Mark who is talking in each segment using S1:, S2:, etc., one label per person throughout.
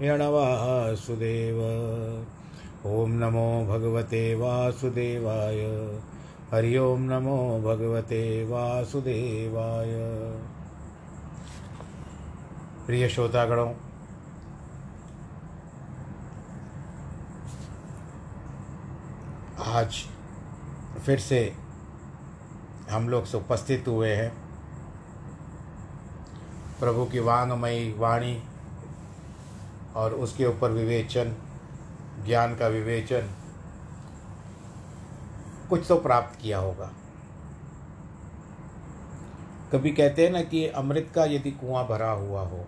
S1: वासुदेव ॐ नमो भगवते वासुदेवाय। हरि ओं नमो भगवते वासुदेवाय। प्रिय श्रोतागणों, आज फिर से हम लोग से उपस्थित हुए हैं। प्रभु की वांगमयी वाणी और उसके ऊपर विवेचन, ज्ञान का विवेचन, कुछ तो प्राप्त किया होगा। कभी कहते हैं ना कि अमृत का यदि कुआँ भरा हुआ हो,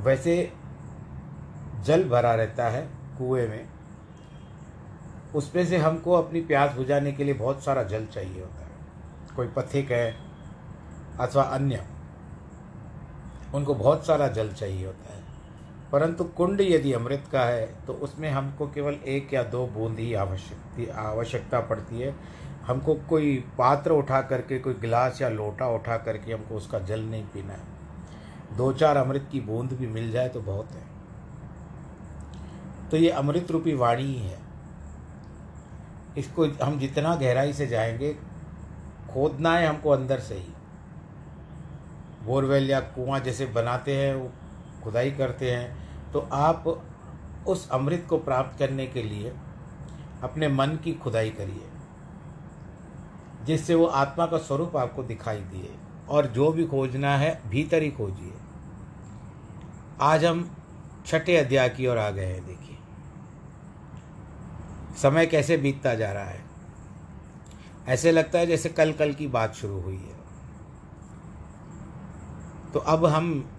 S1: वैसे जल भरा रहता है कुएँ में, उसमें से हमको अपनी प्यास बुझाने के लिए बहुत सारा जल चाहिए होता है। कोई पथिक है अथवा अन्य। उनको बहुत सारा जल चाहिए होता है। परंतु कुंड यदि अमृत का है तो उसमें हमको केवल एक या दो बूंद ही आवश्यक आवश्यकता पड़ती है। हमको कोई पात्र उठा करके, कोई गिलास या लोटा उठा करके हमको उसका जल नहीं पीना है। दो चार अमृत की बूंद भी मिल जाए तो बहुत है। तो ये अमृत रूपी वाणी ही है। इसको हम जितना गहराई से जाएँगे, खोदना है हमको अंदर से ही। बोरवेल या कुआँ जैसे बनाते हैं, वो खुदाई करते हैं तो आप उस अमृत को प्राप्त करने के लिए अपने मन की खुदाई करिए, जिससे वो आत्मा का स्वरूप आपको दिखाई दिए और जो भी खोजना है भीतर ही खोजिए। आज हम छठे अध्याय की ओर आ गए हैं, देखिए। समय कैसे बीतता जा रहा है? ऐसे लगता है जैसे कल कल की बात शुरू हुई है। तो अब हम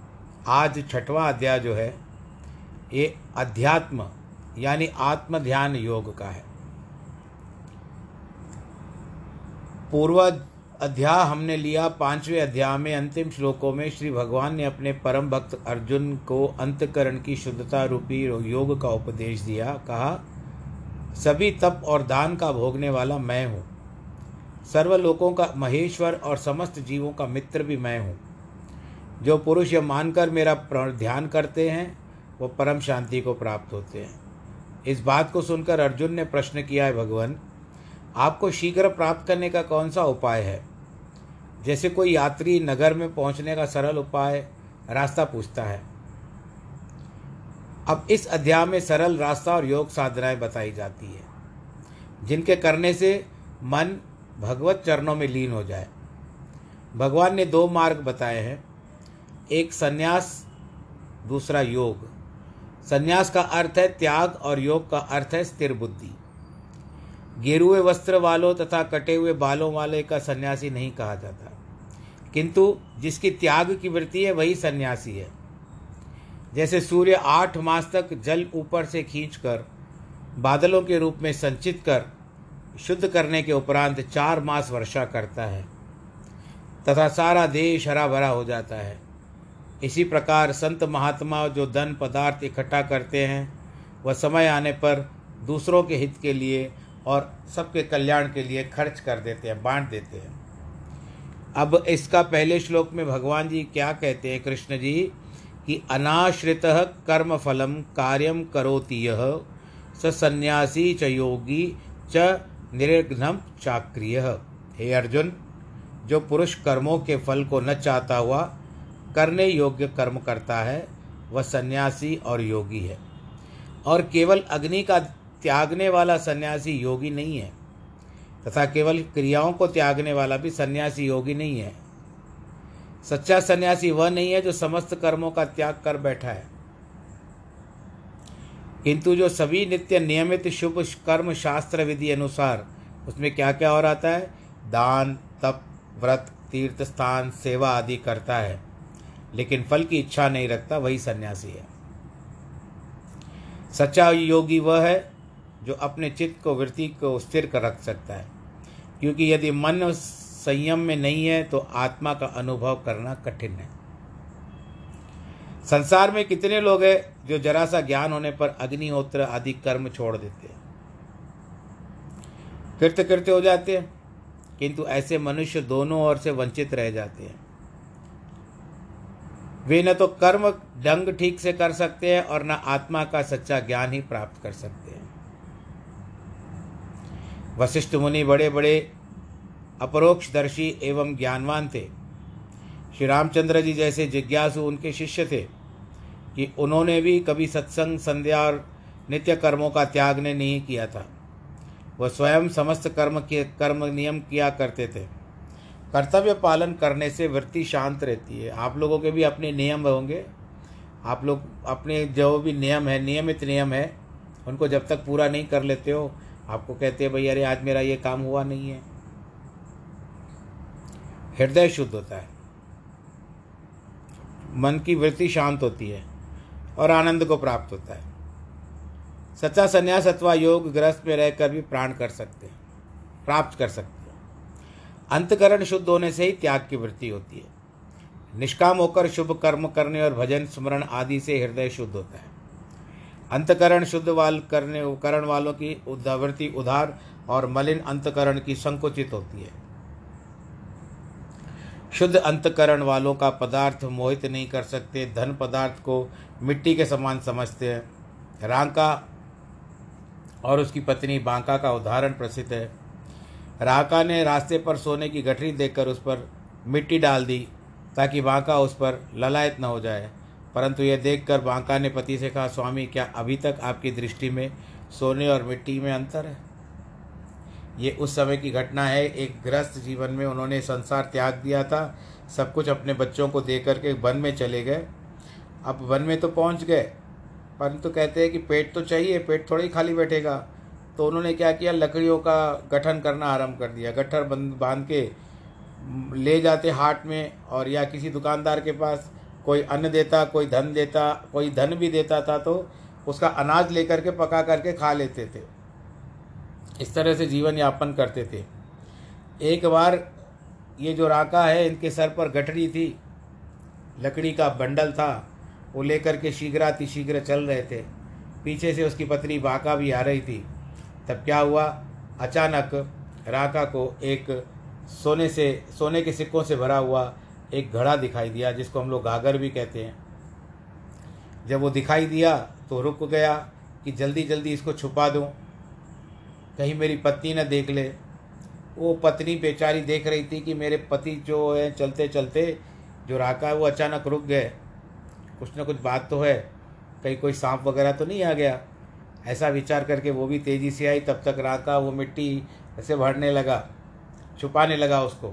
S1: आज छठवां अध्याय जो है, ये अध्यात्म, यानी आत्म ध्यान योग का है। पूर्व अध्याय हमने लिया, पाँचवें अध्याय में, अंतिम श्लोकों में, श्री भगवान ने अपने परम भक्त अर्जुन को अंतकरण की शुद्धता रूपी योग का उपदेश दिया, कहा, सभी तप और दान का भोगने वाला मैं हूँ। सर्वलोकों का महेश्वर और समस्त जीवों का मित्र भी मैं हूँ। जो पुरुष यह मानकर मेरा ध्यान करते हैं, वो परम शांति को प्राप्त होते हैं। इस बात को सुनकर अर्जुन ने प्रश्न किया, है भगवान, आपको शीघ्र प्राप्त करने का कौन सा उपाय है? जैसे कोई यात्री नगर में पहुँचने का सरल उपाय, रास्ता पूछता है। अब इस अध्याय में सरल रास्ता और योग साधनाएँ बताई जाती है, जिनके करने से मन भगवत चरणों में लीन हो जाए। भगवान ने दो मार्ग बताए हैं। एक संन्यास, दूसरा योग। संन्यास का अर्थ है त्याग और योग का अर्थ है स्थिर बुद्धि। गेरुए वस्त्र वालों तथा कटे हुए बालों वाले का सन्यासी नहीं कहा जाता। किंतु जिसकी त्याग की वृत्ति है, वही सन्यासी है। जैसे सूर्य आठ मास तक जल ऊपर से खींचकर, बादलों के रूप में संचित कर, शुद्ध करने के उपरांत चार मास वर्षा करता है, तथा सारा देश हरा भरा हो जाता है। इसी प्रकार संत महात्मा जो धन पदार्थ इकट्ठा करते हैं, वह समय आने पर दूसरों के हित के लिए और सबके कल्याण के लिए खर्च कर देते हैं, बांट देते हैं। अब इसका पहले श्लोक में भगवान जी क्या कहते हैं, कृष्ण जी, कि अनाश्रित कर्म फलम कार्यम करोति यह स सन्यासी च योगी च निर्घ्नम चाक्रिय। हे अर्जुन, जो पुरुष कर्मों के फल को न चाहता हुआ करने योग्य कर्म करता है, वह सन्यासी और योगी है। और केवल अग्नि का त्यागने वाला सन्यासी योगी नहीं है, तथा केवल क्रियाओं को त्यागने वाला भी सन्यासी योगी नहीं है। सच्चा सन्यासी वह नहीं है जो समस्त कर्मों का त्याग कर बैठा है। किंतु जो सभी नित्य नियमित शुभ कर्म शास्त्र विधि अनुसार, उसमें क्या क्या हो रहता है? दान, तप, व्रत, तीर्थ, स्थान, सेवा आदि करता है। लेकिन फल की इच्छा नहीं रखता, वही सन्यासी है। सच्चा योगी वह है जो अपने चित्त को, वृत्ति को स्थिर कर रख सकता है। क्योंकि यदि मन संयम में नहीं है तो आत्मा का अनुभव करना कठिन है। संसार में कितने लोग हैं जो जरा सा ज्ञान होने पर अग्निहोत्र आदि कर्म छोड़ देते हैं। कृत्य कृत्य हो जाते हैं, किंतु ऐसे मनुष्य दोनों ओर से वंचित रह जाते हैं। वे न तो कर्म ढंग ठीक से कर सकते हैं और न आत्मा का सच्चा ज्ञान ही प्राप्त कर सकते हैं। वशिष्ठ मुनि बड़े बड़े अपरोक्षदर्शी एवं ज्ञानवान थे। श्री रामचंद्र जी जैसे जिज्ञासु उनके शिष्य थे कि उन्होंने भी कभी सत्संग, संध्या और नित्य कर्मों का त्याग ने नहीं किया था। वह स्वयं समस्त कर्म के, कर्म नियम किया करते थे। कर्तव्य पालन करने से वृत्ति शांत रहती है। आप लोगों के भी अपने नियम होंगे। आप लोग अपने जो भी नियम है, नियमित नियम है, उनको जब तक पूरा नहीं कर लेते हो, आपको कहते हैं, भाई, अरे, आज मेरा ये काम हुआ नहीं है। हृदय शुद्ध होता है। मन की वृत्ति शांत होती है और आनंद को प्राप्त होता है। सच्चा संन्यास अथवा योग ग्रस्त में रहकर भी प्राण कर सकते हैं, प्राप्त कर सकते हैं। अंतकरण शुद्ध होने से ही त्याग की वृत्ति होती है। निष्काम होकर शुभ कर्म करने और भजन, स्मरण आदि से हृदय शुद्ध होता है। अंतकरण शुद्ध वाल करने, करण वालों की उदावृत्ति उधार और मलिन अंतकरण की संकुचित होती है। शुद्ध अंतकरण वालों का पदार्थ मोहित नहीं कर सकते, धन पदार्थ को मिट्टी के समान समझते हैं। रांका और उसकी पत्नी बांका का उदाहरण प्रसिद्ध है। राका ने रास्ते पर सोने की गठरी देखकर उस पर मिट्टी डाल दी ताकि बांका उस पर ललायत न हो जाए। परंतु यह देखकर बांका ने पति से कहा, स्वामी, क्या अभी तक आपकी दृष्टि में सोने और मिट्टी में अंतर है? ये उस समय की घटना है। एक ग्रस्त जीवन में उन्होंने संसार त्याग दिया था। सब कुछ अपने बच्चों को दे करके वन में चले गए। अब वन में तो पहुँच गए। परंतु कहते हैं कि पेट तो चाहिए, पेट थोड़ा ही खाली बैठेगा। तो उन्होंने क्या किया? लकड़ियों का गठन करना आरंभ कर दिया। गट्ठर बंद, बाँध के ले जाते हाट में और या किसी दुकानदार के पास कोई अन्न देता, कोई धन देता, कोई धन भी देता था तो उसका अनाज लेकर के पका करके खा लेते थे। इस तरह से जीवन यापन करते थे। एक बार ये जो राका है, इनके सर पर गठरी थी। लकड़ी का बंडल था, वो लेकर के शीघ्राति शीघ्र चल रहे थे। पीछे से उसकी पत्नी बाका भी आ रही थी। तब क्या हुआ? अचानक राका को एक सोने से, सोने के सिक्कों से भरा हुआ एक घड़ा दिखाई दिया, जिसको हम लोग गागर भी कहते हैं। जब वो दिखाई दिया तो रुक गया कि जल्दी जल्दी इसको छुपा दूँ। कहीं मेरी पत्नी न देख ले। वो पत्नी बेचारी देख रही थी कि मेरे पति जो है चलते चलते जो राका है, वो अचानक रुक गए। कुछ ना कुछ बात तो है। कहीं कोई सांप वगैरह तो नहीं आ गया? ऐसा विचार करके वो भी तेज़ी से आई, तब तक राका वो मिट्टी ऐसे भरने लगा, छुपाने लगा उसको।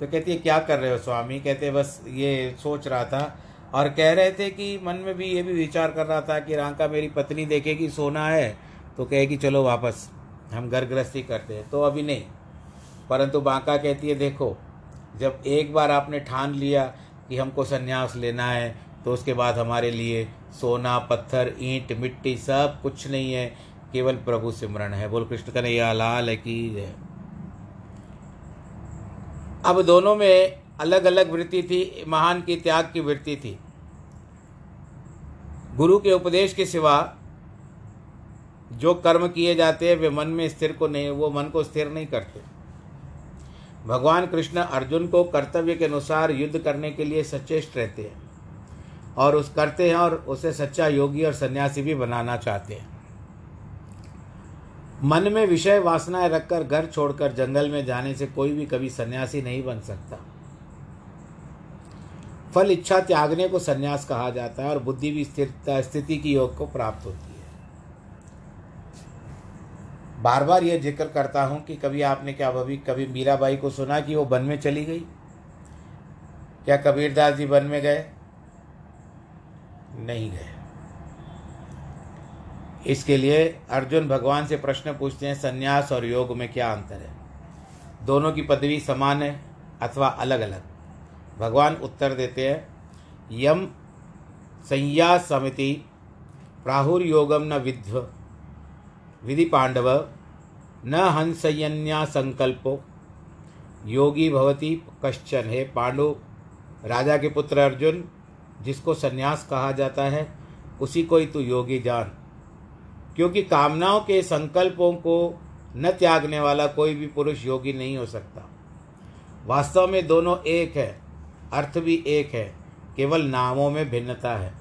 S1: तो कहती है, क्या कर रहे हो स्वामी? कहते बस ये सोच रहा था। और कह रहे थे कि मन में भी ये भी विचार कर रहा था कि रांका मेरी पत्नी देखेगी, सोना है तो कहेगी चलो वापस, हम घर गृहस्थी करते हैं। तो अभी नहीं, परंतु बांका कहती है, देखो, जब एक बार आपने ठान लिया कि हमको संन्यास लेना है तो उसके बाद हमारे लिए सोना, पत्थर, ईंट, मिट्टी सब कुछ नहीं है, केवल प्रभु सिमरण है। बोल कृष्ण कन्हैया, लाल है की है अब दोनों में अलग अलग वृत्ति थी, महान की, त्याग की वृत्ति थी। गुरु के उपदेश के सिवा जो कर्म किए जाते हैं, वे मन में स्थिर को नहीं, वो मन को स्थिर नहीं करते। भगवान कृष्ण अर्जुन को कर्तव्य के अनुसार युद्ध करने के लिए सचेष्ट रहते हैं। और उस करते हैं और उसे सच्चा योगी और सन्यासी भी बनाना चाहते हैं। मन में विषय वासनाएँ रखकर घर छोड़कर जंगल में जाने से कोई भी कभी सन्यासी नहीं बन सकता। फल इच्छा त्यागने को सन्यास कहा जाता है और बुद्धि भी स्थिरता, स्थिति की योग को प्राप्त होती है। बार बार यह ज़िक्र करता हूँ कि कभी आपने क्या भाभी कभी मीराबाई को सुना कि वो वन में चली गई? क्या कबीरदास जी वन में गए? नहीं गए। इसके लिए अर्जुन भगवान से प्रश्न पूछते हैं, संन्यास और योग में क्या अंतर है? दोनों की पदवी समान है अथवा अलग अलग भगवान उत्तर देते हैं, यम संयास समिति प्राहुर योगम न विध्व, विधि पांडव न हंसयन्या संकल्पो, योगी भवती कश्चन। है पांडु, राजा के पुत्र अर्जुन जिसको सन्यास कहा जाता है, उसी को ही तू योगी जान। क्योंकि कामनाओं के संकल्पों को न त्यागने वाला कोई भी पुरुष योगी नहीं हो सकता। वास्तव में दोनों एक है, अर्थ भी एक है, केवल नामों में भिन्नता है।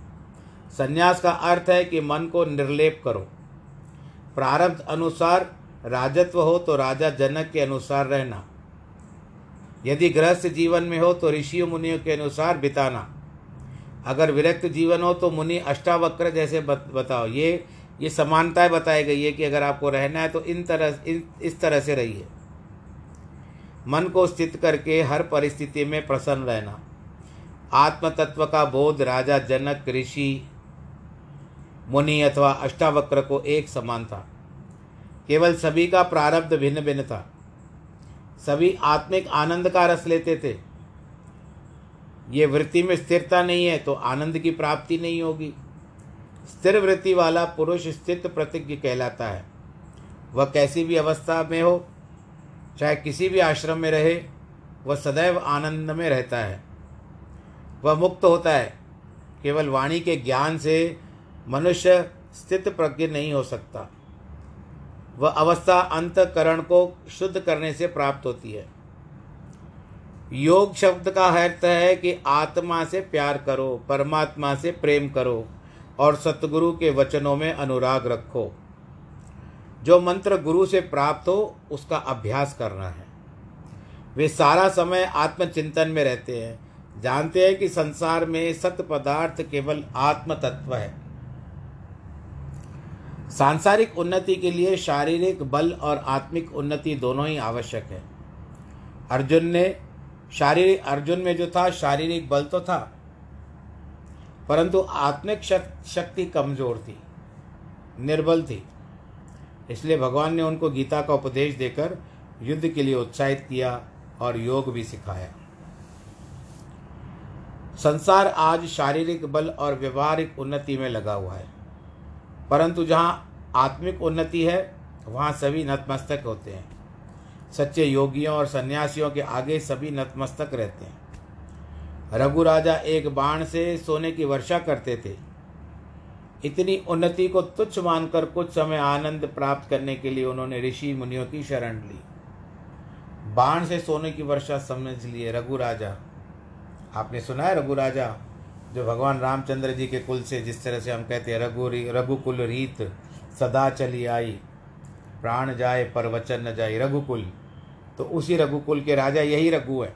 S1: संन्यास का अर्थ है कि मन को निर्लेप करो। प्रारब्ध अनुसार राजत्व हो तो राजा जनक के अनुसार रहना। यदि गृहस्थ जीवन में हो तो ऋषियों मुनियों के अनुसार बिताना। अगर विरक्त जीवन हो तो मुनि अष्टावक्र जैसे बताओ। ये ये समानताएँ बताई गई है कि अगर आपको रहना है तो इन तरह, इन, इस तरह से रहिए। मन को स्थित करके हर परिस्थिति में प्रसन्न रहना। आत्म तत्व का बोध राजा, जनक, ऋषि, मुनि अथवा अष्टावक्र को एक समान था। केवल सभी का प्रारब्ध भिन्न भिन्न था। सभी आत्मिक आनंद का रस लेते थे। ये वृत्ति में स्थिरता नहीं है तो आनंद की प्राप्ति नहीं होगी। स्थिर वृत्ति वाला पुरुष स्थित प्रतिज्ञ कहलाता है। वह कैसी भी अवस्था में हो, चाहे किसी भी आश्रम में रहे, वह सदैव आनंद में रहता है। वह मुक्त होता है। केवल वाणी के ज्ञान से मनुष्य स्थित प्रज्ञ नहीं हो सकता। वह अवस्था अंतकरण को शुद्ध करने से प्राप्त होती है। योग शब्द का अर्थ है कि आत्मा से प्यार करो, परमात्मा से प्रेम करो और सतगुरु के वचनों में अनुराग रखो। जो मंत्र गुरु से प्राप्त हो, उसका अभ्यास करना है। वे सारा समय आत्मचिंतन में रहते हैं। जानते हैं कि संसार में सत्य पदार्थ केवल आत्म तत्व है। सांसारिक उन्नति के लिए शारीरिक बल और आत्मिक उन्नति दोनों ही आवश्यक है। अर्जुन ने शारीरिक अर्जुन में जो था, शारीरिक बल तो था, परंतु आत्मिक शक्ति कमज़ोर थी, निर्बल थी। इसलिए भगवान ने उनको गीता का उपदेश देकर युद्ध के लिए उत्साहित किया और योग भी सिखाया। संसार आज शारीरिक बल और व्यवहारिक उन्नति में लगा हुआ है, परंतु जहाँ आत्मिक उन्नति है, वहाँ सभी नतमस्तक होते हैं। सच्चे योगियों और सन्यासियों के आगे सभी नतमस्तक रहते हैं। रघु राजा एक बाण से सोने की वर्षा करते थे। इतनी उन्नति को तुच्छ मानकर कुछ समय आनंद प्राप्त करने के लिए उन्होंने ऋषि मुनियों की शरण ली। बाण से सोने की वर्षा समझ लिए रघु राजा आपने सुना है रघु राजा जो भगवान रामचंद्र जी के कुल से जिस तरह से हम कहते हैं रघु रघुकुल रीत सदा चली आई। प्राण जाए पर वचन न जाए रघुकुल। तो उसी रघुकुल के राजा यही रघु है।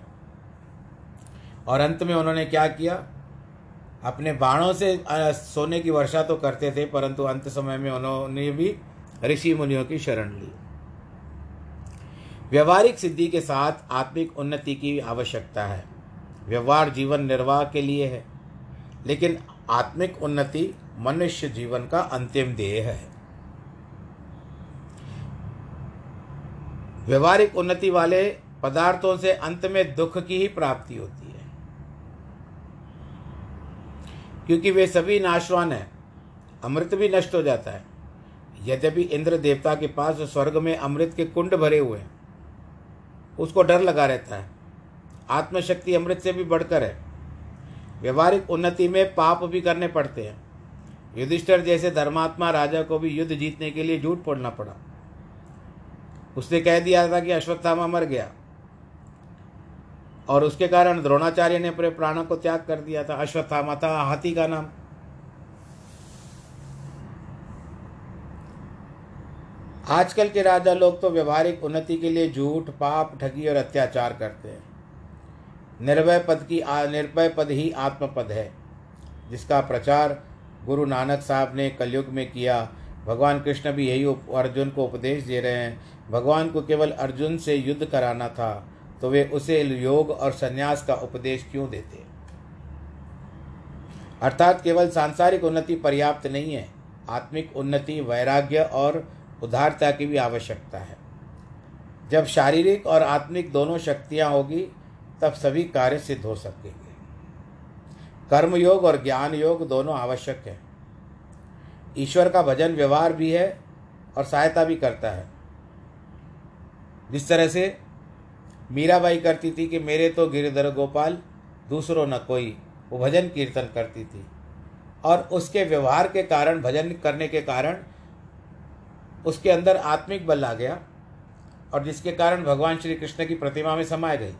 S1: और अंत में उन्होंने क्या किया? अपने बाणों से सोने की वर्षा तो करते थे, परंतु अंत समय में उन्होंने भी ऋषि मुनियों की शरण ली। व्यवहारिक सिद्धि के साथ आत्मिक उन्नति की आवश्यकता है। व्यवहार जीवन निर्वाह के लिए है, लेकिन आत्मिक उन्नति मनुष्य जीवन का अंतिम ध्येय है। व्यवहारिक उन्नति वाले पदार्थों से अंत में दुख की ही प्राप्ति होती है। क्योंकि वे सभी नाशवान हैं, अमृत भी नष्ट हो जाता है। यद्यपि इंद्र देवता के पास स्वर्ग में अमृत के कुंड भरे हुए हैं, उसको डर लगा रहता है। आत्मशक्ति अमृत से भी बढ़कर है। व्यवहारिक उन्नति में पाप भी करने पड़ते हैं। युधिष्ठर जैसे धर्मात्मा राजा को भी युद्ध जीतने के लिए झूठ पड़ना पड़ा। उसने कह दिया था कि अश्वत्थामा मर गया। और उसके कारण द्रोणाचार्य ने अपने प्राणों को त्याग कर दिया था। अश्वत्थामा था, हाथी का नाम। आजकल के राजा लोग तो व्यवहारिक उन्नति के लिए झूठ, पाप, ठगी और अत्याचार करते हैं। निर्भय पद की निर्भय पद ही आत्मपद है, जिसका प्रचार गुरु नानक साहब ने कलयुग में किया। भगवान कृष्ण भी यही अर्जुन को उपदेश दे रहे हैं। भगवान को केवल अर्जुन से युद्ध कराना था तो वे उसे योग और संन्यास का उपदेश क्यों देते? अर्थात केवल सांसारिक उन्नति पर्याप्त नहीं है, आत्मिक उन्नति, वैराग्य और उदारता की भी आवश्यकता है। जब शारीरिक और आत्मिक दोनों शक्तियाँ होगी, तब सभी कार्य सिद्ध हो सकेंगे। कर्म योग और ज्ञान योग दोनों आवश्यक है। ईश्वर का भजन व्यवहार भी है और सहायता भी करता है। जिस तरह से मीराबाई करती थी कि मेरे तो गिरधर गोपाल, दूसरों न कोई, वो भजन कीर्तन करती थी। और उसके व्यवहार के कारण, भजन करने के कारण उसके अंदर आत्मिक बल आ गया और जिसके कारण भगवान श्री कृष्ण की प्रतिमा में समाये गई।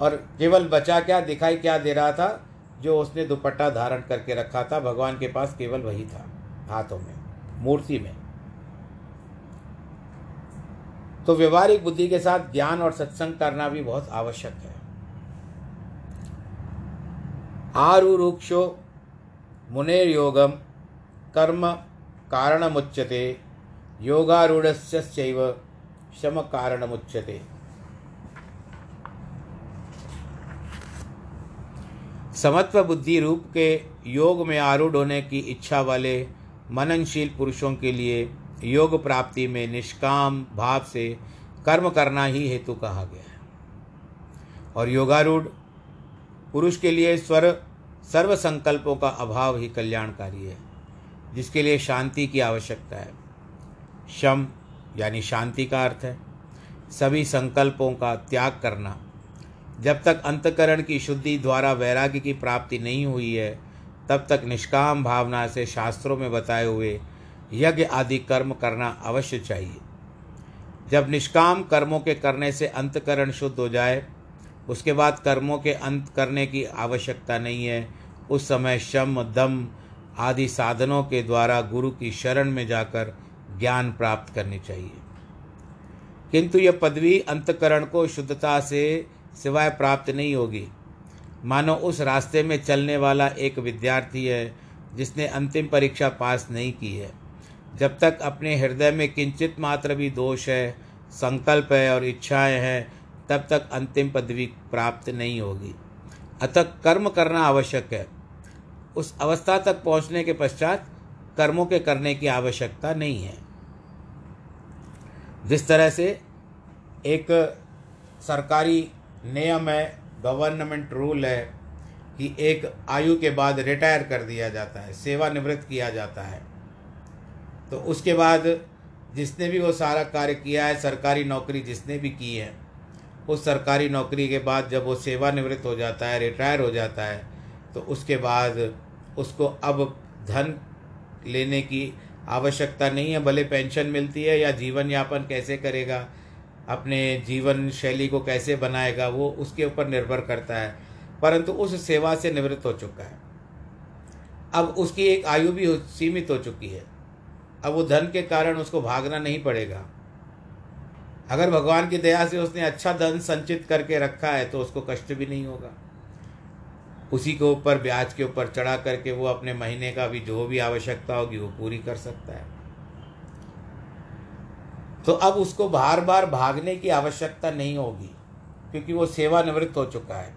S1: और केवल बचा क्या, दिखाई क्या दे रहा था? जो उसने दुपट्टा धारण करके रखा था, भगवान के पास केवल वही था, हाथों में, मूर्ति में। तो व्यवहारिक बुद्धि के साथ ज्ञान और सत्संग करना भी बहुत आवश्यक है। आरुक्षो मुनेर योगम कर्म कारणमुच्यते योगारूढ़ शम कारणमुच्यते। समत्व बुद्धि रूप के योग में आरूढ़ होने की इच्छा वाले मननशील पुरुषों के लिए योग प्राप्ति में निष्काम भाव से कर्म करना ही हेतु कहा गया है। और योगारूढ़ पुरुष के लिए स्वर सर्व संकल्पों का अभाव ही कल्याणकारी है, जिसके लिए शांति की आवश्यकता है। शम यानी शांति का अर्थ है। सभी संकल्पों का त्याग करना जब तक अंतकरण की शुद्धि द्वारा वैराग्य की प्राप्ति नहीं हुई है, तब तक निष्काम भावना से शास्त्रों में बताए हुए यज्ञ आदि कर्म करना अवश्य चाहिए। जब निष्काम कर्मों के करने से अंतकरण शुद्ध हो जाए, उसके बाद कर्मों के अंत करने की आवश्यकता नहीं है। उस समय शम, दम आदि साधनों के द्वारा गुरु की शरण में जाकर ज्ञान प्राप्त करनी चाहिए। किंतु यह पदवी अंतकरण को शुद्धता से सिवाय प्राप्त नहीं होगी। मानो उस रास्ते में चलने वाला एक विद्यार्थी है, जिसने अंतिम परीक्षा पास नहीं की है। जब तक अपने हृदय में किंचित मात्र भी दोष है, संकल्प है और इच्छाएँ हैं, तब तक अंतिम पदवी प्राप्त नहीं होगी। अतः कर्म करना आवश्यक है। उस अवस्था तक पहुँचने के पश्चात कर्मों के करने की आवश्यकता नहीं है। जिस तरह से एक सरकारी नियम है गवर्नमेंट रूल है कि एक आयु के बाद रिटायर कर दिया जाता है, सेवानिवृत्त किया जाता है। तो उसके बाद जिसने भी वो सारा कार्य किया है, सरकारी नौकरी जिसने भी की है, उस सरकारी नौकरी के बाद जब वो सेवानिवृत्त हो जाता है रिटायर हो जाता है तो उसके बाद उसको अब धन लेने की आवश्यकता नहीं है, भले पेंशन मिलती है या जीवन यापन कैसे करेगा अपने जीवन शैली को कैसे बनाएगा, वो उसके ऊपर निर्भर करता है। परंतु उस सेवा से निवृत्त हो चुका है। अब उसकी एक आयु भी सीमित हो चुकी है। अब वो धन के कारण उसको भागना नहीं पड़ेगा। अगर भगवान की दया से उसने अच्छा धन संचित करके रखा है तो उसको कष्ट भी नहीं होगा। उसी के ऊपर, ब्याज के ऊपर चढ़ा करके वो अपने महीने का भी जो भी आवश्यकता होगी, वो पूरी कर सकता है। तो अब उसको बार बार भागने की आवश्यकता नहीं होगी, क्योंकि वो सेवानिवृत्त हो चुका है,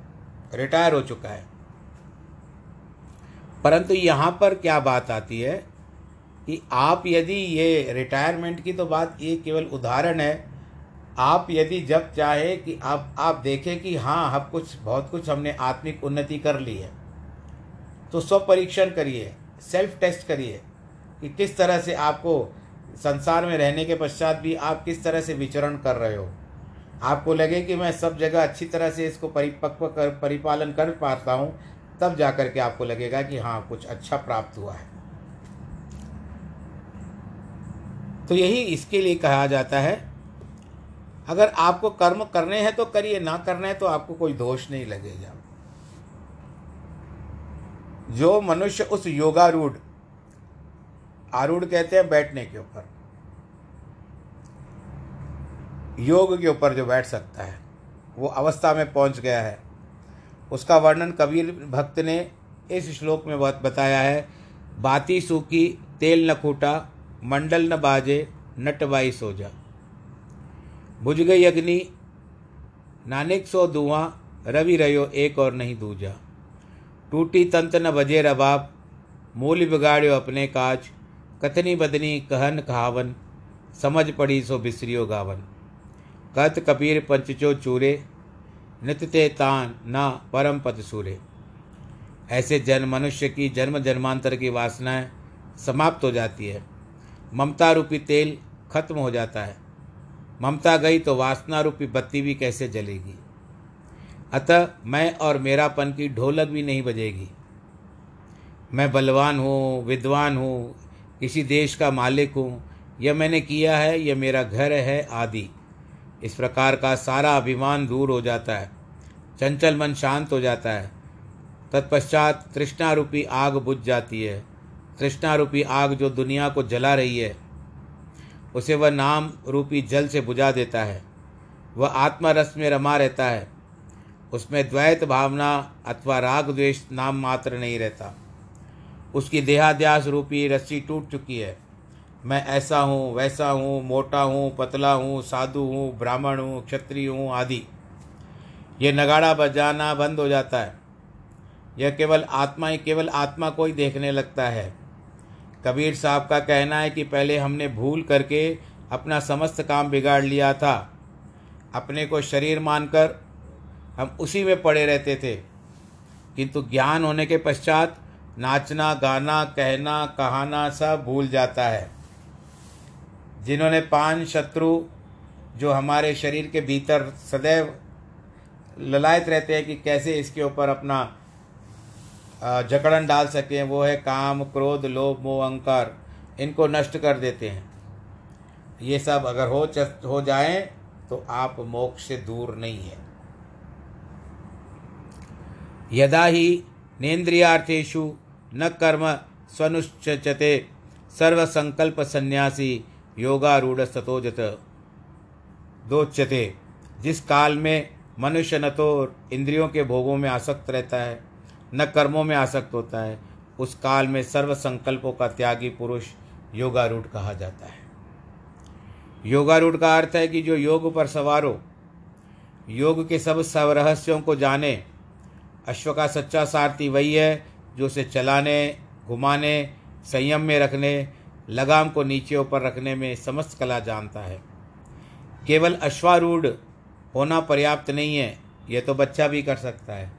S1: रिटायर हो चुका है। परंतु यहाँ पर क्या बात आती है कि आप यदि ये रिटायरमेंट की तो बात ये केवल उदाहरण है, आप यदि जब चाहे कि आप आप देखें कि हाँ हम कुछ, बहुत कुछ हमने आत्मिक उन्नति कर ली है तो स्व परीक्षण करिए सेल्फ टेस्ट करिए कि किस तरह से आपको संसार में रहने के पश्चात भी आप किस तरह से विचरण कर रहे हो? आपको लगे कि मैं सब जगह अच्छी तरह से इसको परिपक्व कर, परिपालन कर पाता हूँ, तब जा कर के आपको लगेगा कि हाँ कुछ अच्छा प्राप्त हुआ है। तो यही इसके लिए कहा जाता है, अगर आपको कर्म करने हैं तो करिए, ना करने है तो आपको कोई दोष नहीं लगेगा। जो मनुष्य उस योगारूढ़ आरूढ़ कहते हैं बैठने के ऊपर। योग के ऊपर जो बैठ सकता है, वो अवस्था में पहुँच गया है। उसका वर्णन कबीर भक्त ने इस श्लोक में बहुत बताया है, बाती सूखी, तेल न खूटा, मंडल न बाजे नटवाई सोजा। बुझ गई अग्नि, नानिक सो धुआँ रवि रहो एक और नहीं दूजा। टूटी तंत न बजे रबाब, मूल बिगाड़ो अपने काज कथनी बदनी कहन कहावन, समझ पड़ी सो बिसरियो गावन। कत कबीर पंचचो चूरे नित्य तान ना परम पद सूरे। ऐसे जन मनुष्य की जन्म जन्मांतर की वासनाएँ समाप्त हो जाती है। ममता रूपी तेल खत्म हो जाता है। ममता गई तो वासना रूपी बत्ती भी कैसे जलेगी? अतः मैं और मेरापन की ढोलक भी नहीं बजेगी। मैं बलवान हूँ, विद्वान हूँ किसी देश का मालिक हूँ। यह मैंने किया है, यह मेरा घर है आदि। इस प्रकार का सारा अभिमान दूर हो जाता है। चंचल मन शांत हो जाता है। तत्पश्चात तृष्णा रूपी आग बुझ जाती है। तृष्णा रूपी आग जो दुनिया को जला रही है, उसे वह नाम रूपी जल से बुझा देता है। वह आत्मा रस में रमा रहता है। उसमें द्वैत भावना अथवा राग द्वेष नाम मात्र नहीं रहता। उसकी देहाध्यास रूपी रस्सी टूट चुकी है। मैं ऐसा हूँ, वैसा हूँ, मोटा हूँ, पतला हूँ, साधु हूँ, ब्राह्मण हूँ, क्षत्रिय हूँ आदि। ये नगाड़ा बजाना बंद हो जाता है। यह केवल आत्मा ही केवल आत्मा को ही देखने लगता है। कबीर साहब का कहना है कि पहले हमने भूल करके अपना समस्त काम बिगाड़ लिया था। अपने को शरीर मानकर हम उसी में पड़े रहते थे। किंतु ज्ञान होने के पश्चात नाचना, गाना, कहना, कहाना सब भूल जाता है। जिन्होंने पान शत्रु जो हमारे शरीर के भीतर सदैव ललायत रहते हैं कि कैसे इसके ऊपर अपना जकड़न डाल सकें, वो है काम, क्रोध, लोभ, मोह, अहंकार, इनको नष्ट कर देते हैं। ये सब अगर हो हो जाए तो आप मोक्ष से दूर नहीं है। यदा ही नेन्द्रियार्थेशु न कर्म स्वनुश्चते सर्वसंकल्प संन्यासी योगारूढ़ सतोजत दोच्यते। जिस काल में मनुष्य न तो इंद्रियों के भोगों में आसक्त रहता है, न कर्मों में आसक्त होता है, उस काल में सर्व संकल्पों का त्यागी पुरुष योगारूढ़ कहा जाता है। योगारूढ़ का अर्थ है कि जो योग पर सवार हो, योग के सब सब रहस्यों को जाने, अश्व का सच्चा सारथी वही है जो उसे चलाने, घुमाने, संयम में रखने, लगाम को नीचे ऊपर रखने में समस्त कला जानता है। केवल अश्वारूढ़ होना पर्याप्त नहीं है यह तो बच्चा भी कर सकता है।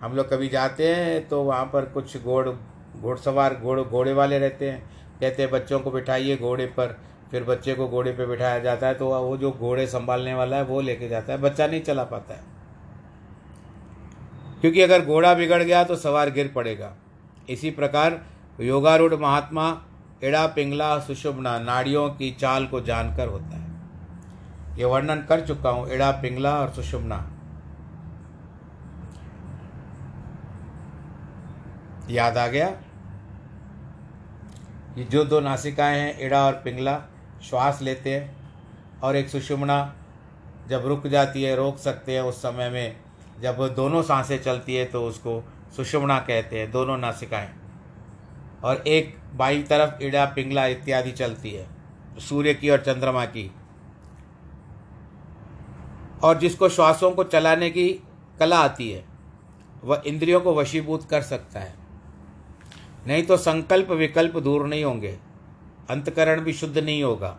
S1: हम लोग कभी जाते हैं तो वहाँ पर कुछ घोड़, घोड़सवार, घोड़, घोड़े वाले रहते हैं। कहते हैं, बच्चों को बिठाइए घोड़े पर। फिर बच्चे को घोड़े पर बिठाया जाता है तो वो जो घोड़े संभालने वाला है वो लेके जाता है। बच्चा नहीं चला पाता है। क्योंकि अगर घोड़ा बिगड़ गया तो सवार गिर पड़ेगा। इसी प्रकार योगारूढ़ महात्मा एड़ा, पिंगला सुषुम्ना नाड़ियों की चाल को जानकर होता है। ये वर्णन कर चुका हूँ, एड़ा, पिंगला और सुषुम्ना याद आ गया? ये जो दो नासिकाएँ हैं, एड़ा और पिंगला, श्वास लेते हैं और एक सुषुम्ना जब रुक जाती है, रोक सकते हैं उस समय में जब दोनों साँसें चलती है तो उसको सुषुम्ना कहते हैं, दोनों नासिकाएँ। और एक बाई तरफ़ इड़ा, पिंगला इत्यादि चलती है, सूर्य की और चंद्रमा की। और जिसको श्वासों को चलाने की कला आती है, वह इंद्रियों को वशीभूत कर सकता है। नहीं तो संकल्प विकल्प दूर नहीं होंगे, अंतकरण भी शुद्ध नहीं होगा।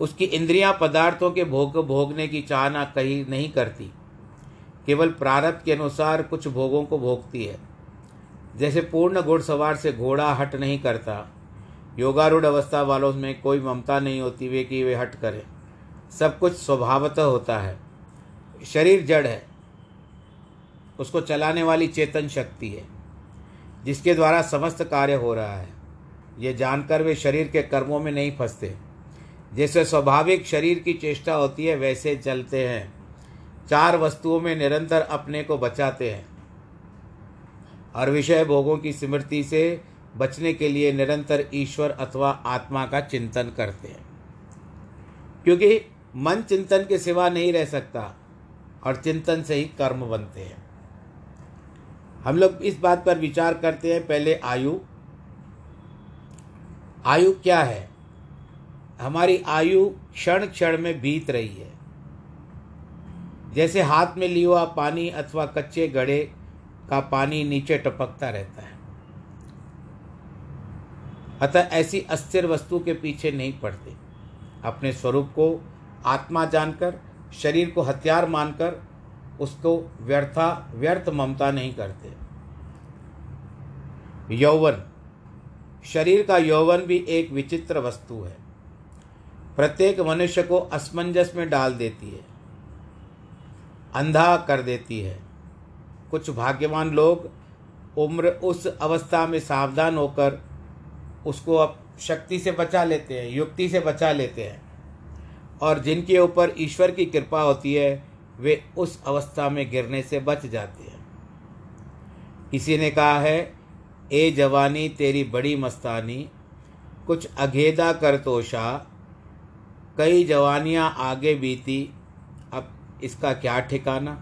S1: उसकी इंद्रियाँ पदार्थों के भोग भोगने की चाहना कहीं नहीं करती। केवल प्रारब्ध के अनुसार कुछ भोगों को भोगती है। जैसे पूर्ण घुड़सवार से घोड़ा हट नहीं करता, योगारूढ़ अवस्था वालों में कोई ममता नहीं होती वे कि वे हट करें। सब कुछ स्वभावतः होता है। शरीर जड़ है। उसको चलाने वाली चेतन शक्ति है, जिसके द्वारा समस्त कार्य हो रहा है। ये जानकर वे शरीर के कर्मों में नहीं फंसते। जैसे स्वाभाविक शरीर की चेष्टा होती है, वैसे चलते हैं। चार वस्तुओं में निरंतर अपने को बचाते हैं। और विषय भोगों की स्मृति से बचने के लिए निरंतर ईश्वर अथवा आत्मा का चिंतन करते हैं। क्योंकि मन चिंतन के सिवा नहीं रह सकता और चिंतन से ही कर्म बनते हैं। हम लोग इस बात पर विचार करते हैं, पहले आयु। आयु क्या है? हमारी आयु क्षण क्षण में बीत रही है। जैसे हाथ में लिया हुआ पानी अथवा कच्चे गड़े का पानी नीचे टपकता रहता है। अतः ऐसी अस्थिर वस्तु के पीछे नहीं पड़ते। अपने स्वरूप को आत्मा जानकर, शरीर को हथियार मानकर, उसको व्यर्था, व्यर्थ ममता नहीं करते। यौवन। शरीर का यौवन भी एक विचित्र वस्तु है। प्रत्येक मनुष्य को असमंजस में डाल देती है। अंधा कर देती है। कुछ भाग्यवान लोग उम्र उस अवस्था में सावधान होकर उसको अब शक्ति से बचा लेते हैं, युक्ति से बचा लेते हैं। और जिनके ऊपर ईश्वर की कृपा होती है, वे उस अवस्था में गिरने से बच जाते हैं। किसी ने कहा है, ए जवानी, तेरी बड़ी मस्तानी, कुछ अघेदा कर तोशा, कई जवानियाँ आगे बीती इसका क्या ठिकाना?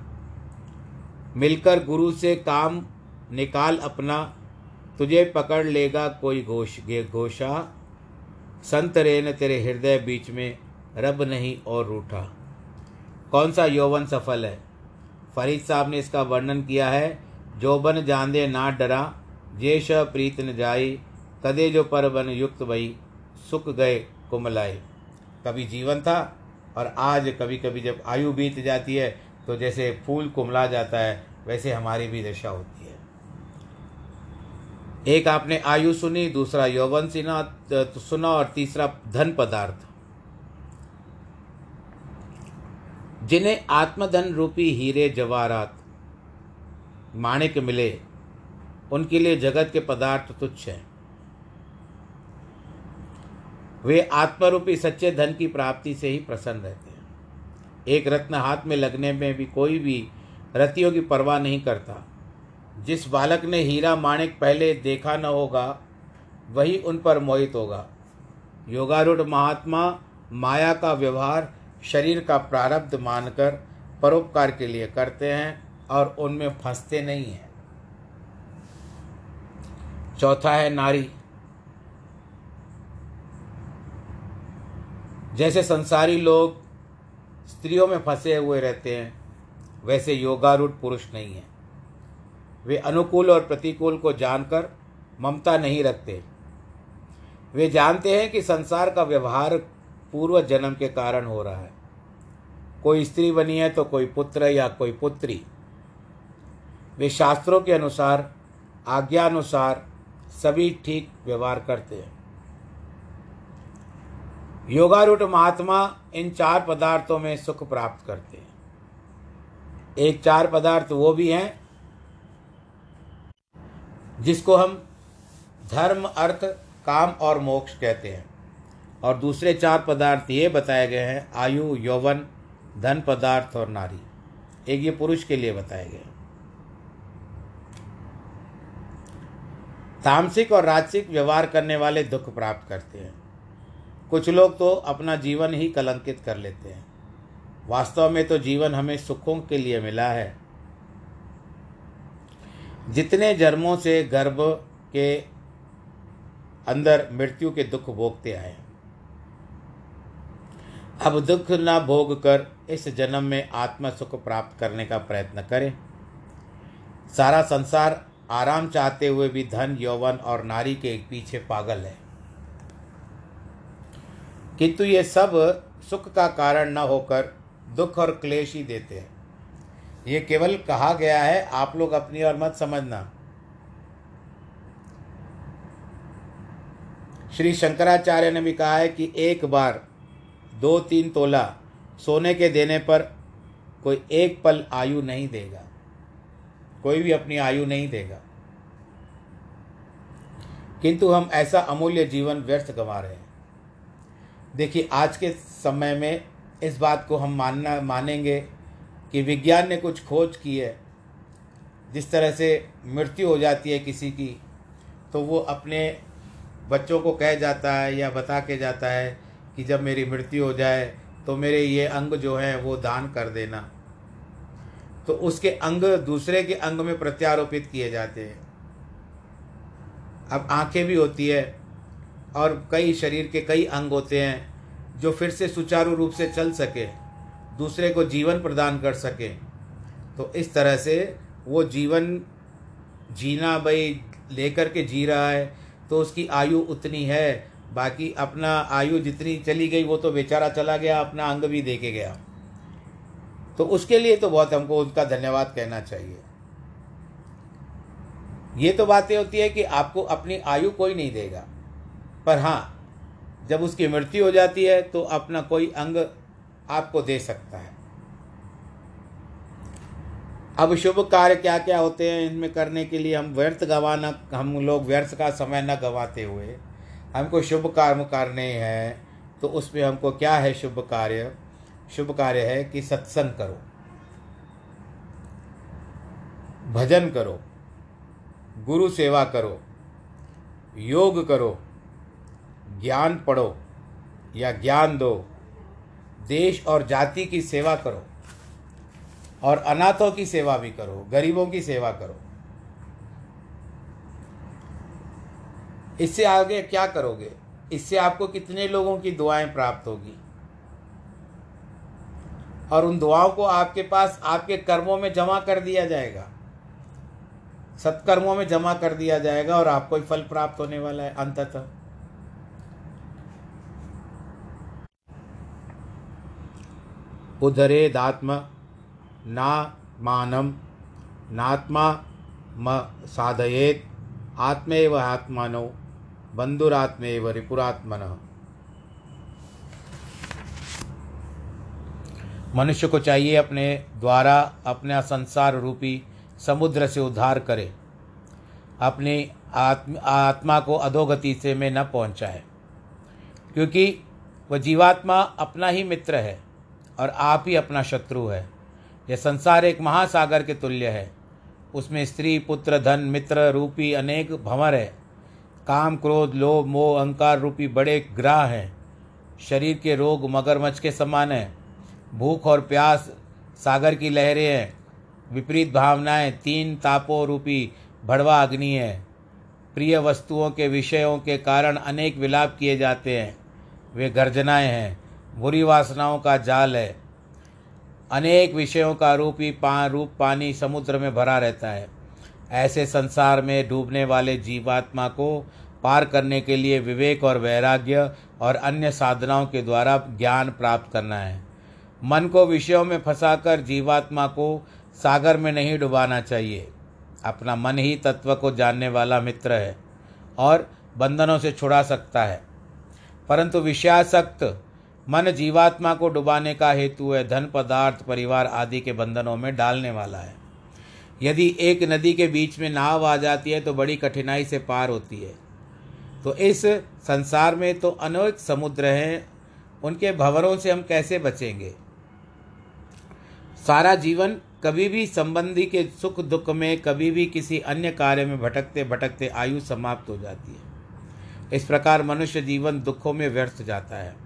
S1: मिलकर गुरु से काम निकाल अपना, तुझे पकड़ लेगा कोई घोष घोषा संत रेन तेरे हृदय बीच में रब नहीं और रूठा। कौन सा यौवन सफल है? फरीद साहब ने इसका वर्णन किया है जोबन जांदे ना डरा जेश प्रीत न जाई, कदे जो पर बन युक्त भई सुख गए कुमलाए। कभी जीवन था और आज कभी कभी जब आयु बीत जाती है तो जैसे फूल कुमला जाता है, वैसे हमारी भी दशा होती है। एक आपने आयु सुनी, दूसरा यौवन सुना सुना और तीसरा धन पदार्थ। जिन्हें आत्मधन रूपी हीरे, जवाहरात, माणिक मिले, उनके लिए जगत के पदार्थ तुच्छ हैं। वे आत्मरूपी सच्चे धन की प्राप्ति से ही प्रसन्न रहते हैं। एक रत्न हाथ में लगने में भी कोई भी रतियों की परवाह नहीं करता। जिस बालक ने हीरा माणिक पहले देखा न होगा, वही उन पर मोहित होगा। योगारूढ़ महात्मा माया का व्यवहार शरीर का प्रारब्ध मानकर परोपकार के लिए करते हैं और उनमें फंसते नहीं हैं। चौथा है नारी। जैसे संसारी लोग स्त्रियों में फंसे हुए रहते हैं, वैसे योगारूढ़ पुरुष नहीं है। वे अनुकूल और प्रतिकूल को जानकर ममता नहीं रखते। वे जानते हैं कि संसार का व्यवहार पूर्व जन्म के कारण हो रहा है। कोई स्त्री बनी है तो कोई पुत्र या कोई पुत्री। वे शास्त्रों के अनुसार, आज्ञानुसार सभी ठीक व्यवहार करते हैं। योगारूढ़ महात्मा इन चार पदार्थों में सुख प्राप्त करते हैं। एक चार पदार्थ वो भी हैं जिसको हम धर्म, अर्थ, काम और मोक्ष कहते हैं। और दूसरे चार पदार्थ ये बताए गए हैं, आयु, यौवन, धन पदार्थ और नारी। एक ये पुरुष के लिए बताए गए तामसिक और राजसिक व्यवहार करने वाले दुख प्राप्त करते हैं। कुछ लोग तो अपना जीवन ही कलंकित कर लेते हैं। वास्तव में तो जीवन हमें सुखों के लिए मिला है। जितने जन्मों से गर्भ के अंदर मृत्यु के दुख भोगते आए अब दुख न भोग कर इस जन्म में आत्म सुख प्राप्त करने का प्रयत्न करें। सारा संसार आराम चाहते हुए भी धन, यौवन और नारी के पीछे पागल है। किंतु ये सब सुख का कारण न होकर दुख और क्लेश ही देते हैं। ये केवल कहा गया है, आप लोग अपनी और मत समझना। श्री शंकराचार्य ने भी कहा है कि एक बार दो तीन तोला सोने के देने पर कोई एक पल आयु नहीं देगा। कोई भी अपनी आयु नहीं देगा। किंतु हम ऐसा अमूल्य जीवन व्यर्थ गंवा रहे हैं। देखिए, आज के समय में इस बात को हम मानना, मानेंगे कि विज्ञान ने कुछ खोज की है। जिस तरह से मृत्यु हो जाती है किसी की तो वो अपने बच्चों को कह जाता है या बता के जाता है कि जब मेरी मृत्यु हो जाए तो मेरे ये अंग जो हैं, वो दान कर देना। तो उसके अंग दूसरे के अंग में प्रत्यारोपित किए जाते हैं। अब आँखें भी होती है और कई शरीर के कई अंग होते हैं जो फिर से सुचारू रूप से चल सके, दूसरे को जीवन प्रदान कर सके। तो इस तरह से वो जीवन जीना भाई लेकर के जी रहा है तो उसकी आयु उतनी है। बाकी अपना आयु जितनी चली गई, वो तो बेचारा चला गया, अपना अंग भी दे के गया। तो उसके लिए तो बहुत हमको उनका धन्यवाद कहना चाहिए। ये तो बातें होती है कि आपको अपनी आयु कोई नहीं देगा। पर हाँ जब उसकी मृत्यु हो जाती है तो अपना कोई अंग आपको दे सकता है। अब शुभ कार्य क्या क्या होते हैं, इनमें करने के लिए हम व्यर्थ गंवाना, हम लोग व्यर्थ का समय न गंवाते हुए हमको शुभ कर्म करने हैं तो उसमें हमको क्या है शुभ कार्य? शुभ कार्य है कि सत्संग करो। भजन करो। गुरु सेवा करो। योग करो। ज्ञान पढ़ो या ज्ञान दो, देश और जाति की सेवा करो और अनाथों की सेवा भी करो, गरीबों की सेवा करो। इससे आगे क्या करोगे? इससे आपको कितने लोगों की दुआएँ प्राप्त होगी? और उन दुआओं को आपके पास, आपके कर्मों में जमा कर दिया जाएगा। सत्कर्मों में जमा कर दिया जाएगा और आपको ही फल प्राप्त होने वाला है अंततः। उदरेदात्म ना मानम नात्मा म साधयेत आत्मेव आत्मानो बंधुरात्मेव रिपुरात्मन। मनुष्य को चाहिए अपने द्वारा अपना संसार रूपी समुद्र से उद्धार करे। अपनी आत्म, आत्मा को अधोगति से में न पहुँचाए। क्योंकि वह जीवात्मा अपना ही मित्र है। और आप ही अपना शत्रु है। यह संसार एक महासागर के तुल्य है। उसमें स्त्री, पुत्र, धन, मित्र, रूपी अनेक भंवर है। काम, क्रोध, लोभ, मोह, अहंकार रूपी बड़े ग्रह हैं। शरीर के रोग मगरमच्छ के समान हैं। भूख और प्यास सागर की लहरें हैं। विपरीत भावनाएँ तीन तापों रूपी भड़वा अग्नि है। प्रिय वस्तुओं के विषयों के कारण अनेक विलाप किए जाते हैं। वे गर्जनाएँ हैं। बुरी वासनाओं का जाल है। अनेक विषयों का रूपी पा, रूप पानी समुद्र में भरा रहता है। ऐसे संसार में डूबने वाले जीवात्मा को पार करने के लिए विवेक और वैराग्य और अन्य साधनाओं के द्वारा ज्ञान प्राप्त करना है। मन को विषयों में फंसाकर जीवात्मा को सागर में नहीं डुबाना चाहिए। अपना मन ही तत्व को जानने वाला मित्र है और बंधनों से छुड़ा सकता है। परंतु विषयासक्त मन जीवात्मा को डुबाने का हेतु है, धन पदार्थ, परिवार आदि के बंधनों में डालने वाला है। यदि एक नदी के बीच में नाव आ जाती है तो बड़ी कठिनाई से पार होती है। तो इस संसार में तो अनेक समुद्र हैं, उनके भंवरों से हम कैसे बचेंगे? सारा जीवन कभी भी संबंधी के सुख दुख में, कभी भी किसी अन्य कार्य में भटकते भटकते आयु समाप्त हो जाती है। इस प्रकार मनुष्य जीवन दुखों में व्यर्थ जाता है।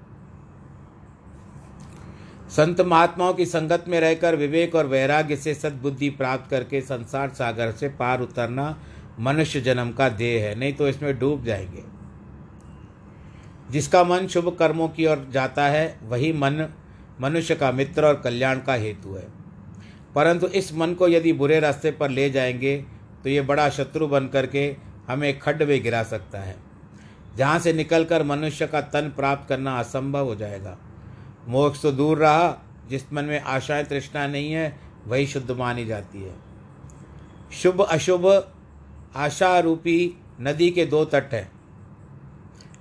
S1: संत महात्माओं की संगत में रहकर विवेक और वैराग्य से सद्बुद्धि प्राप्त करके संसार सागर से पार उतरना मनुष्य जन्म का देह है, नहीं तो इसमें डूब जाएँगे। जिसका मन शुभ कर्मों की ओर जाता है, वही मन मनुष्य का मित्र और कल्याण का हेतु है। परंतु इस मन को यदि बुरे रास्ते पर ले जाएँगे तो ये बड़ा शत्रु बन करके हमें खड्ड में गिरा सकता है। जहाँ से निकलकर मनुष्य का तन प्राप्त करना असंभव हो जाएगा। मोक्ष तो दूर रहा, जिस मन में आशाएँ तृष्णा नहीं है, वही शुद्ध मानी जाती है। शुभ अशुभ आशा रूपी नदी के दो तट हैं।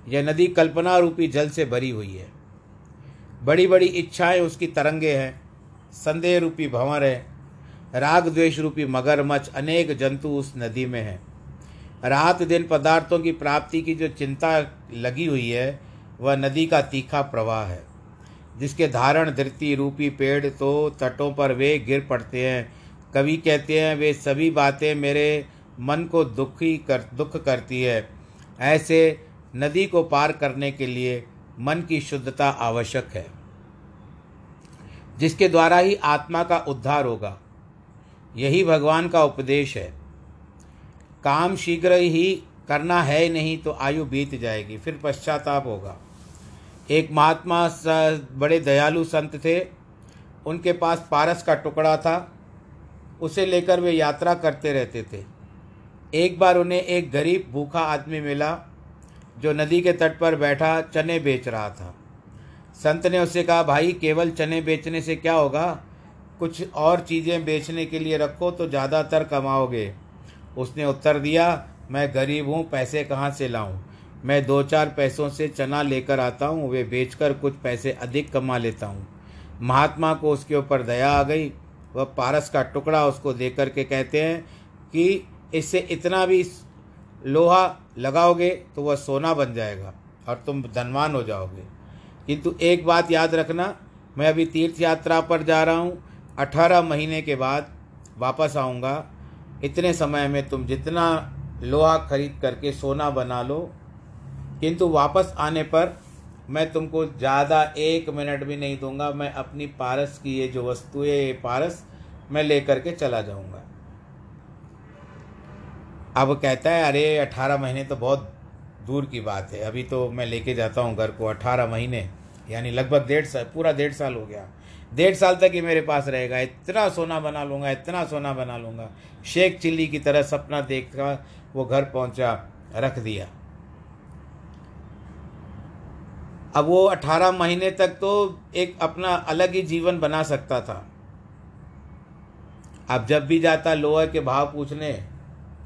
S1: यह नदी कल्पना रूपी जल से भरी हुई है। बड़ी बड़ी इच्छाएँ उसकी तरंगे हैं, संदेह रूपी भंवर है, राग द्वेष रूपी मगरमच्छ अनेक जंतु उस नदी में हैं। रात दिन पदार्थों की प्राप्ति की जो चिंता लगी हुई है, वह नदी का तीखा प्रवाह है। जिसके धारण धरती रूपी पेड़ तो तटों पर वे गिर पड़ते हैं। कवि कहते हैं, वे सभी बातें मेरे मन को दुखी कर, दुख करती है। ऐसे नदी को पार करने के लिए मन की शुद्धता आवश्यक है। जिसके द्वारा ही आत्मा का उद्धार होगा, यही भगवान का उपदेश है। काम शीघ्र ही करना है नहीं तो आयु बीत जाएगी, फिर पश्चाताप होगा। एक महात्मा बड़े दयालु संत थे। उनके पास पारस का टुकड़ा था। उसे लेकर वे यात्रा करते रहते थे। एक बार उन्हें एक गरीब, भूखा आदमी मिला, जो नदी के तट पर बैठा चने बेच रहा था। संत ने उससे कहा, भाई, केवल चने बेचने से क्या होगा? कुछ और चीज़ें बेचने के लिए रखो तो ज़्यादातर कमाओगे। उसने उत्तर दिया, मैं गरीब हूँ, पैसे कहाँ से लाऊं? मैं दो चार पैसों से चना लेकर आता हूँ, वे बेचकर कुछ पैसे अधिक कमा लेता हूँ। महात्मा को उसके ऊपर दया आ गई। वह पारस का टुकड़ा उसको दे करके कहते हैं कि इससे इतना भी लोहा लगाओगे तो वह सोना बन जाएगा और तुम धनवान हो जाओगे। किंतु एक बात याद रखना, मैं अभी तीर्थ यात्रा पर जा रहा हूँ। अठारह महीने के बाद वापस आऊँगा। इतने समय में तुम जितना लोहा खरीद करके सोना बना लो किंतु वापस आने पर मैं तुमको ज़्यादा एक मिनट भी नहीं दूँगा, मैं अपनी पारस की ये जो वस्तु है, ये पारस मैं लेकर के चला जाऊँगा। अब कहता है, अरे, अठारह महीने तो बहुत दूर की बात है। अभी तो मैं लेके जाता हूँ घर को अठारह महीने, यानी लगभग डेढ़ साल पूरा डेढ़ साल हो गया। डेढ़ साल तक ही मेरे पास रहेगा। इतना सोना बना लूँगा, इतना सोना बना लूँगा। शेख चिल्ली की तरह सपना देख कर वो घर पहुँचा, रख दिया। अब वो अठारह महीने तक तो एक अपना अलग ही जीवन बना सकता था। अब जब भी जाता लोहा के भाव पूछने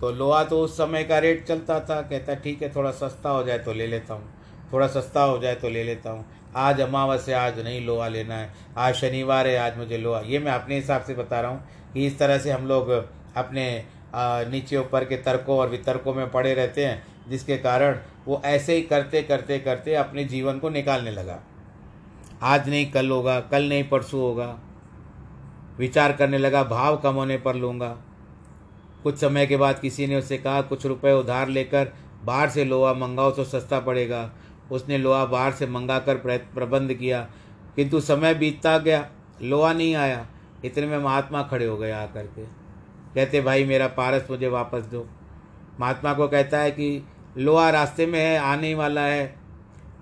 S1: तो लोहा तो उस समय का रेट चलता था, कहता, ठीक है, थोड़ा सस्ता हो जाए तो ले लेता हूँ, थोड़ा सस्ता हो जाए तो ले लेता हूँ। आज अमावस है आज नहीं लोहा लेना है, आज शनिवार है, आज मुझे लोहा ये मैं अपने हिसाब से बता रहा हूँ कि इस तरह से हम लोग अपने नीचे ऊपर के तर्कों और वितर्कों में पड़े रहते हैं। जिसके कारण वो ऐसे ही करते करते करते अपने जीवन को निकालने लगा। आज नहीं, कल होगा, कल नहीं, परसों होगा। विचार करने लगा, भाव कम होने पर लूँगा। कुछ समय के बाद किसी ने उससे कहा, कुछ रुपए उधार लेकर बाहर से लोहा मंगाओ तो सस्ता पड़ेगा। उसने लोहा बाहर से मंगा कर प्रबंध किया। किंतु समय बीतता गया, लोहा नहीं आया। इतने में महात्मा खड़े हो गए आकर के। कहते, भाई मेरा पारस मुझे वापस दो। महात्मा को कहता है कि लोहा रास्ते में है, आने वाला है।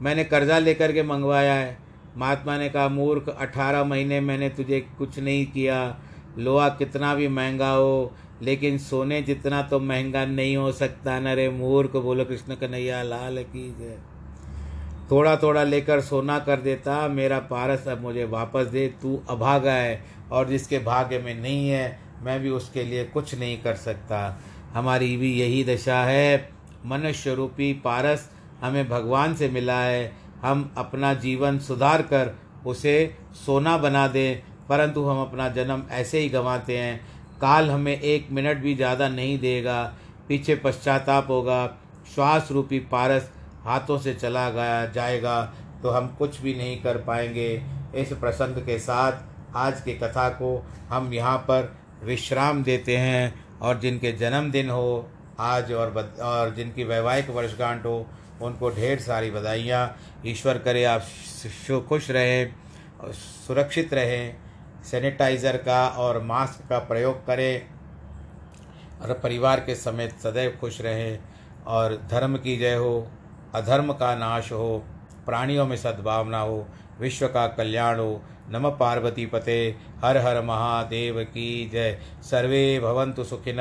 S1: मैंने कर्जा लेकर के मंगवाया है। महात्मा ने कहा, मूर्ख, अठारह महीने मैंने तुझे कुछ नहीं किया। लोहा कितना भी महँगा हो, लेकिन सोने जितना तो महँगा नहीं हो सकता। न रे मूर्ख, बोलो कृष्ण कन्हैया, लाल की जय। थोड़ा थोड़ा लेकर सोना कर देता। मेरा पारस अब मुझे वापस दे। तू अभागा है और जिसके भाग्य में नहीं है, मैं भी उसके लिए कुछ नहीं कर सकता। हमारी भी यही दशा है। मनुष्य रूपी पारस हमें भगवान से मिला है। हम अपना जीवन सुधार कर उसे सोना बना दें, परंतु हम अपना जन्म ऐसे ही गंवाते हैं। काल हमें एक मिनट भी ज़्यादा नहीं देगा। पीछे पश्चाताप होगा। श्वास रूपी पारस हाथों से चला गया जाएगा तो हम कुछ भी नहीं कर पाएँगे। इस प्रसंग के साथ आज की कथा को हम यहाँ पर विश्राम देते हैं और जिनके जन्मदिन हो आज और बद, और जिनकी वैवाहिक वर्षगांठ हो उनको ढेर सारी बधाइयाँ। ईश्वर करे आप खुश रहें सुरक्षित रहें सैनिटाइज़र का और मास्क का प्रयोग करें और परिवार के समेत सदैव खुश रहें और धर्म की जय हो अधर्म का नाश हो प्राणियों में सद्भावना हो विश्व का कल्याण हो। नम पार्वती पते हर हर महादेव की जय। सर्वे भवन्तु सुखिन